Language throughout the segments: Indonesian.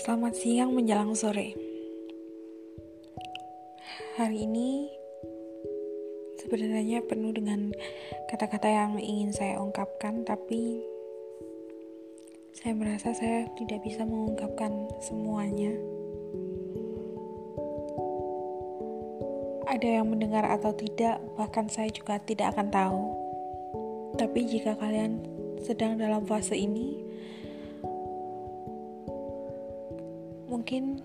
Selamat siang menjelang sore. Hari ini sebenarnya penuh dengan kata-kata yang ingin saya ungkapkan, tapi saya merasa saya tidak bisa mengungkapkan semuanya. Ada yang mendengar atau tidak, bahkan saya juga tidak akan tahu. Tapi jika kalian sedang dalam fase ini, mungkin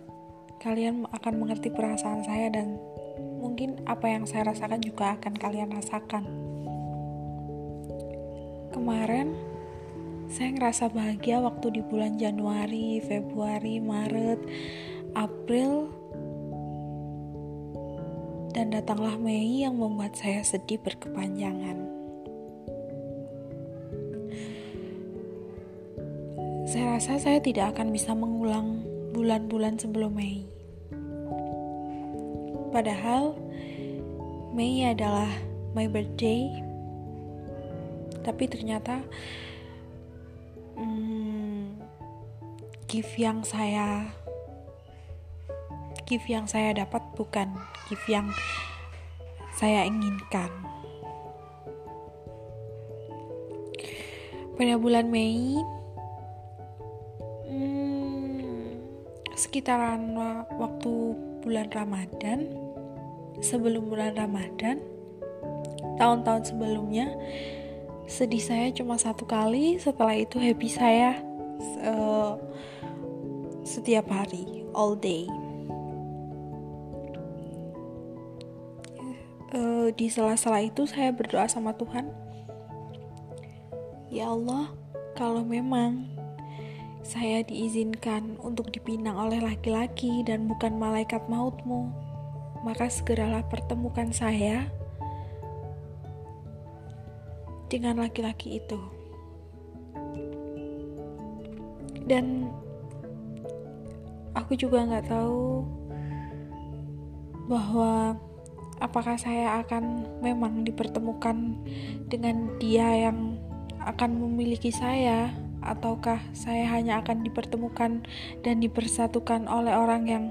kalian akan mengerti perasaan saya dan mungkin apa yang saya rasakan juga akan kalian rasakan. Kemarin saya ngerasa bahagia waktu di bulan Januari, Februari, Maret, April, dan datanglah Mei yang membuat saya sedih berkepanjangan. Saya rasa saya tidak akan bisa mengulang bulan-bulan sebelum Mei. Padahal Mei adalah my birthday, tapi ternyata hmm, gift yang saya gift yang saya dapat bukan gift yang saya inginkan. Pada bulan Mei, sekitaran waktu bulan Ramadan sebelum bulan Ramadan tahun-tahun sebelumnya sedih saya cuma satu kali setelah itu happy saya uh, setiap hari all day. Uh, di sela-sela itu saya berdoa sama Tuhan. Ya Allah kalau memang saya diizinkan untuk dipinang oleh laki-laki dan bukan malaikat mautmu, maka segeralah pertemukan saya dengan laki-laki itu. Dan aku juga nggak tahu bahwa apakah saya akan memang dipertemukan dengan dia yang akan memiliki saya ataukah saya hanya akan dipertemukan dan dipersatukan oleh orang yang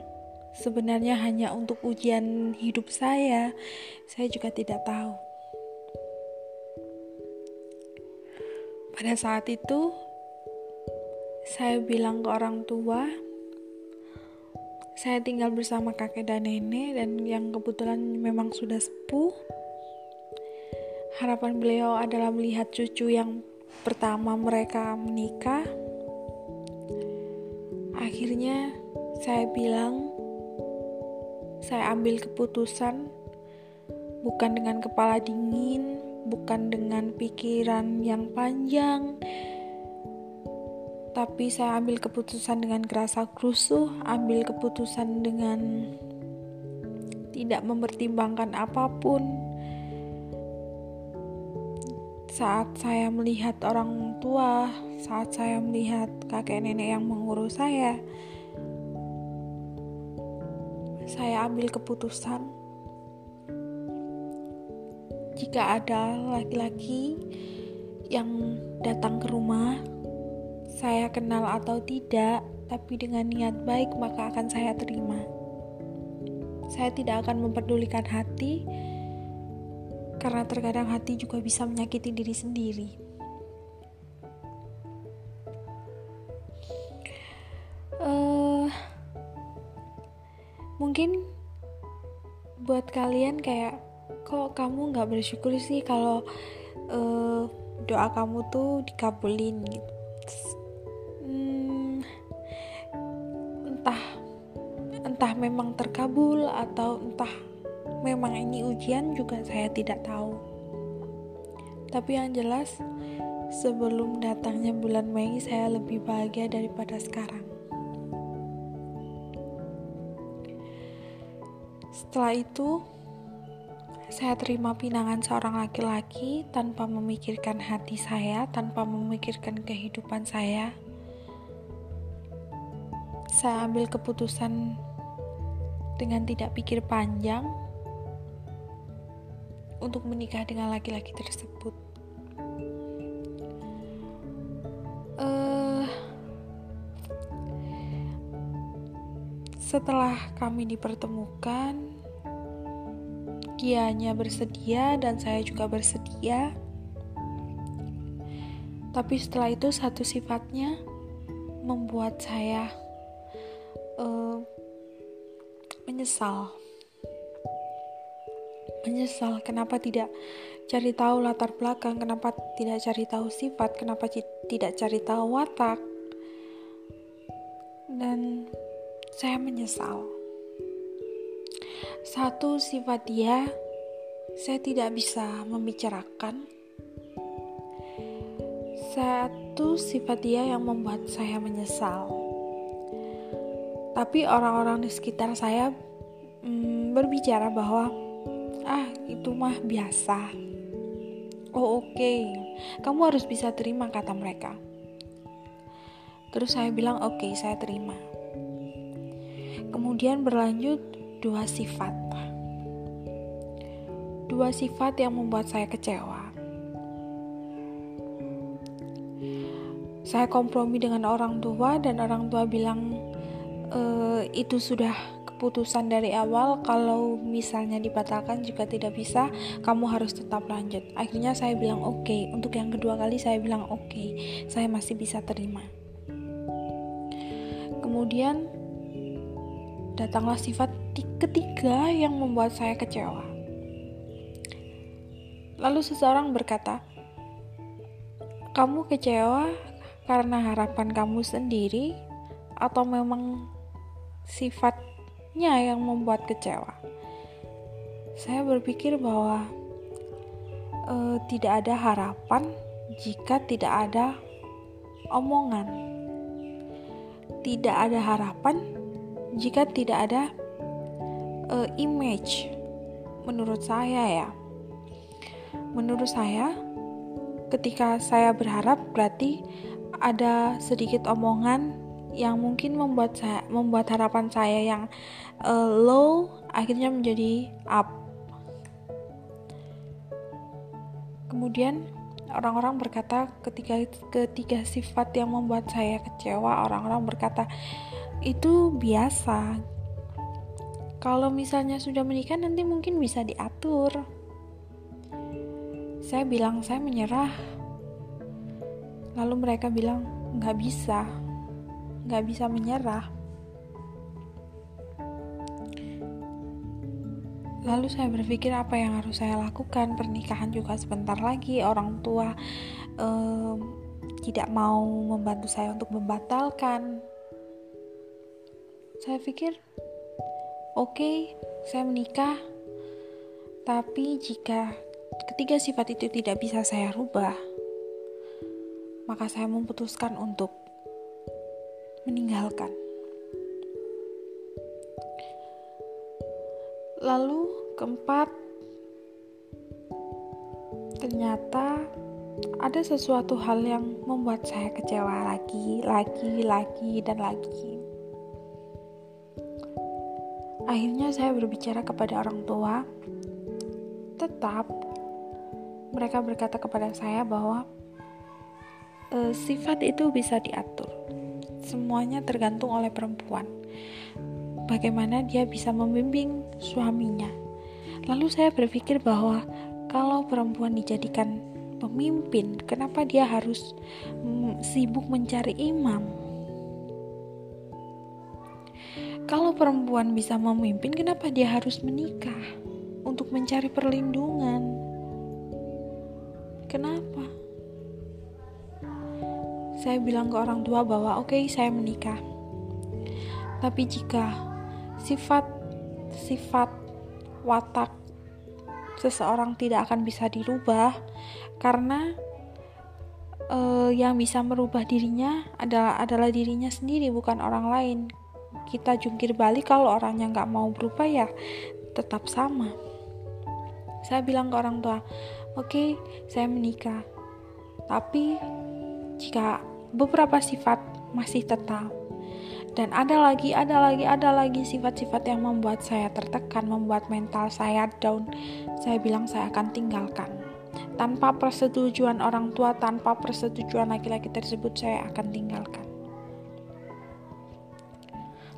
sebenarnya hanya untuk ujian hidup saya? Saya juga tidak tahu. Pada saat itu, saya bilang ke orang tua, saya tinggal bersama kakek dan nenek, dan yang kebetulan memang sudah sepuh. Harapan beliau adalah melihat cucu yang pertama mereka menikah, akhirnya saya bilang, saya ambil keputusan bukan dengan kepala dingin, bukan dengan pikiran yang panjang, tapi saya ambil keputusan dengan kerasa kerusuh, ambil keputusan dengan tidak mempertimbangkan apa pun, saat saya melihat orang tua, saat saya melihat kakek nenek yang mengurus saya, saya ambil keputusan jika ada laki-laki yang datang ke rumah, saya kenal atau tidak, tapi dengan niat baik, maka akan saya terima. Saya tidak akan memperdulikan hati karena terkadang hati juga bisa menyakiti diri sendiri. Uh, mungkin buat kalian kayak kok kamu nggak bersyukur sih kalau uh, doa kamu tuh dikabulin gitu. Entah entah memang terkabul atau entah memang ini ujian juga saya tidak tahu. Tapi yang jelas, sebelum datangnya bulan Mei, saya lebih bahagia daripada sekarang. Setelah itu, saya terima pinangan seorang laki-laki tanpa memikirkan hati saya, tanpa memikirkan kehidupan saya. Saya ambil keputusan dengan tidak pikir panjang, untuk menikah dengan laki-laki tersebut. Uh, setelah kami dipertemukan, dianya bersedia dan saya juga bersedia. Tapi setelah itu satu sifatnya membuat saya uh, menyesal. Menyesal kenapa tidak cari tahu latar belakang, kenapa tidak cari tahu sifat, kenapa tidak cari tahu watak. Dan saya menyesal. Satu sifat dia saya tidak bisa membicarakan. Satu sifat dia yang membuat saya menyesal tapi orang-orang di sekitar saya hmm, berbicara bahwa ah itu mah biasa. Oh oke. Okay. kamu harus bisa terima kata mereka. Terus saya bilang oke okay, saya terima. Kemudian berlanjut dua sifat. Dua sifat yang membuat saya kecewa. Saya kompromi dengan orang tua dan orang tua bilang uh, itu sudah keputusan dari awal kalau misalnya dibatalkan juga tidak bisa kamu harus tetap lanjut akhirnya saya bilang oke okay. untuk yang kedua kali saya bilang oke okay. saya masih bisa terima kemudian datanglah sifat ketiga yang membuat saya kecewa lalu seseorang berkata kamu kecewa karena harapan kamu sendiri atau memang sifatnya yang membuat kecewa. Saya berpikir bahwa uh, tidak ada harapan jika tidak ada omongan, tidak ada harapan jika tidak ada uh, image. Menurut saya, ya, menurut saya, ketika saya berharap, berarti ada sedikit omongan yang mungkin membuat saya membuat harapan saya yang uh, low akhirnya menjadi up. Kemudian orang-orang berkata ketika ketiga sifat yang membuat saya kecewa, orang-orang berkata itu biasa. Kalau misalnya sudah menikah nanti mungkin bisa diatur. Saya bilang saya menyerah. Lalu mereka bilang nggak bisa nggak bisa menyerah. Lalu saya berpikir apa yang harus saya lakukan. Pernikahan juga sebentar lagi. Orang tua um, tidak mau membantu saya untuk membatalkan. Saya pikir, oke, okay, saya menikah. Tapi jika ketiga sifat itu tidak bisa saya rubah, maka saya memutuskan untuk meninggalkan. Lalu keempat, ternyata ada sesuatu hal yang membuat saya kecewa lagi, lagi, lagi, dan lagi. Akhirnya saya berbicara kepada orang tua. Tetap mereka berkata kepada saya bahwa e, sifat itu bisa diatur semuanya tergantung oleh perempuan. Bagaimana dia bisa membimbing suaminya. Lalu saya berpikir bahwa kalau perempuan dijadikan pemimpin, kenapa dia harus mm, sibuk mencari imam? Kalau perempuan bisa memimpin, kenapa dia harus menikah untuk mencari perlindungan? Kenapa? Saya bilang ke orang tua bahwa oke okay, saya menikah. Tapi jika sifat sifat watak seseorang tidak akan bisa dirubah karena uh, yang bisa merubah dirinya adalah adalah dirinya sendiri bukan orang lain. Kita jungkir balik kalau orangnya nggak mau berubah ya tetap sama. Saya bilang ke orang tua, oke okay, saya menikah. Tapi jika beberapa sifat masih tetap dan ada lagi, ada lagi, ada lagi sifat-sifat yang membuat saya tertekan, membuat mental saya down. Saya bilang saya akan tinggalkan. Tanpa persetujuan orang tua, tanpa persetujuan laki-laki tersebut, saya akan tinggalkan.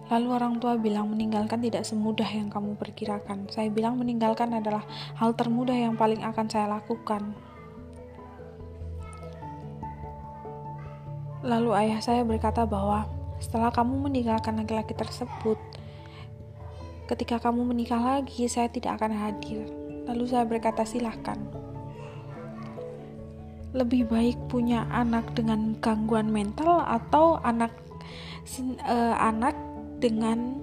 Lalu orang tua bilang meninggalkan tidak semudah yang kamu perkirakan. Saya bilang meninggalkan adalah hal termudah yang paling akan saya lakukan. Lalu ayah saya berkata bahwa setelah kamu meninggalkan laki-laki tersebut, ketika kamu menikah lagi, saya tidak akan hadir. Lalu saya berkata silahkan. Lebih baik punya anak dengan gangguan mental atau anak uh, anak dengan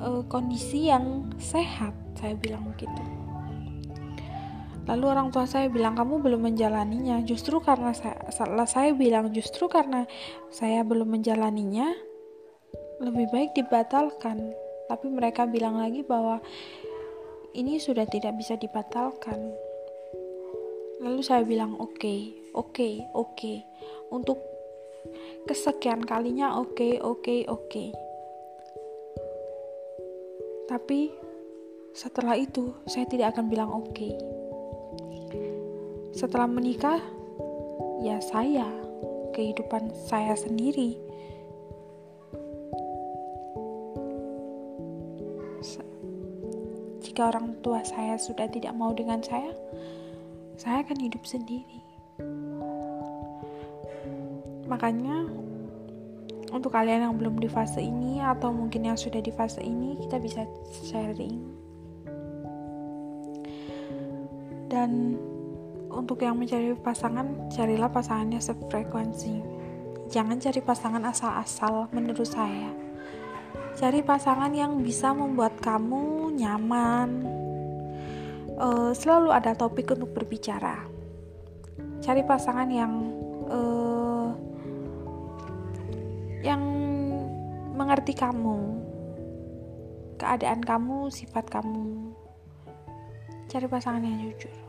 uh, kondisi yang sehat saya bilang begitu lalu orang tua saya bilang kamu belum menjalaninya justru karena saya saya bilang justru karena saya belum menjalaninya lebih baik dibatalkan tapi mereka bilang lagi bahwa ini sudah tidak bisa dibatalkan lalu saya bilang oke okay, oke okay, oke okay. untuk kesekian kalinya oke okay, oke okay, oke okay. Tapi setelah itu saya tidak akan bilang oke. Okay. Setelah menikah, ya saya, kehidupan saya sendiri. Jika orang tua saya sudah tidak mau dengan saya, saya akan hidup sendiri. Makanya untuk kalian yang belum di fase ini atau mungkin yang sudah di fase ini kita bisa sharing dan untuk yang mencari pasangan carilah pasangannya sefrekuensi. Jangan cari pasangan asal-asal menurut saya. Cari pasangan yang bisa membuat kamu nyaman. Uh, selalu ada topik untuk berbicara. Cari pasangan yang uh, yang mengerti kamu, keadaan kamu, sifat kamu. Cari pasangan yang jujur.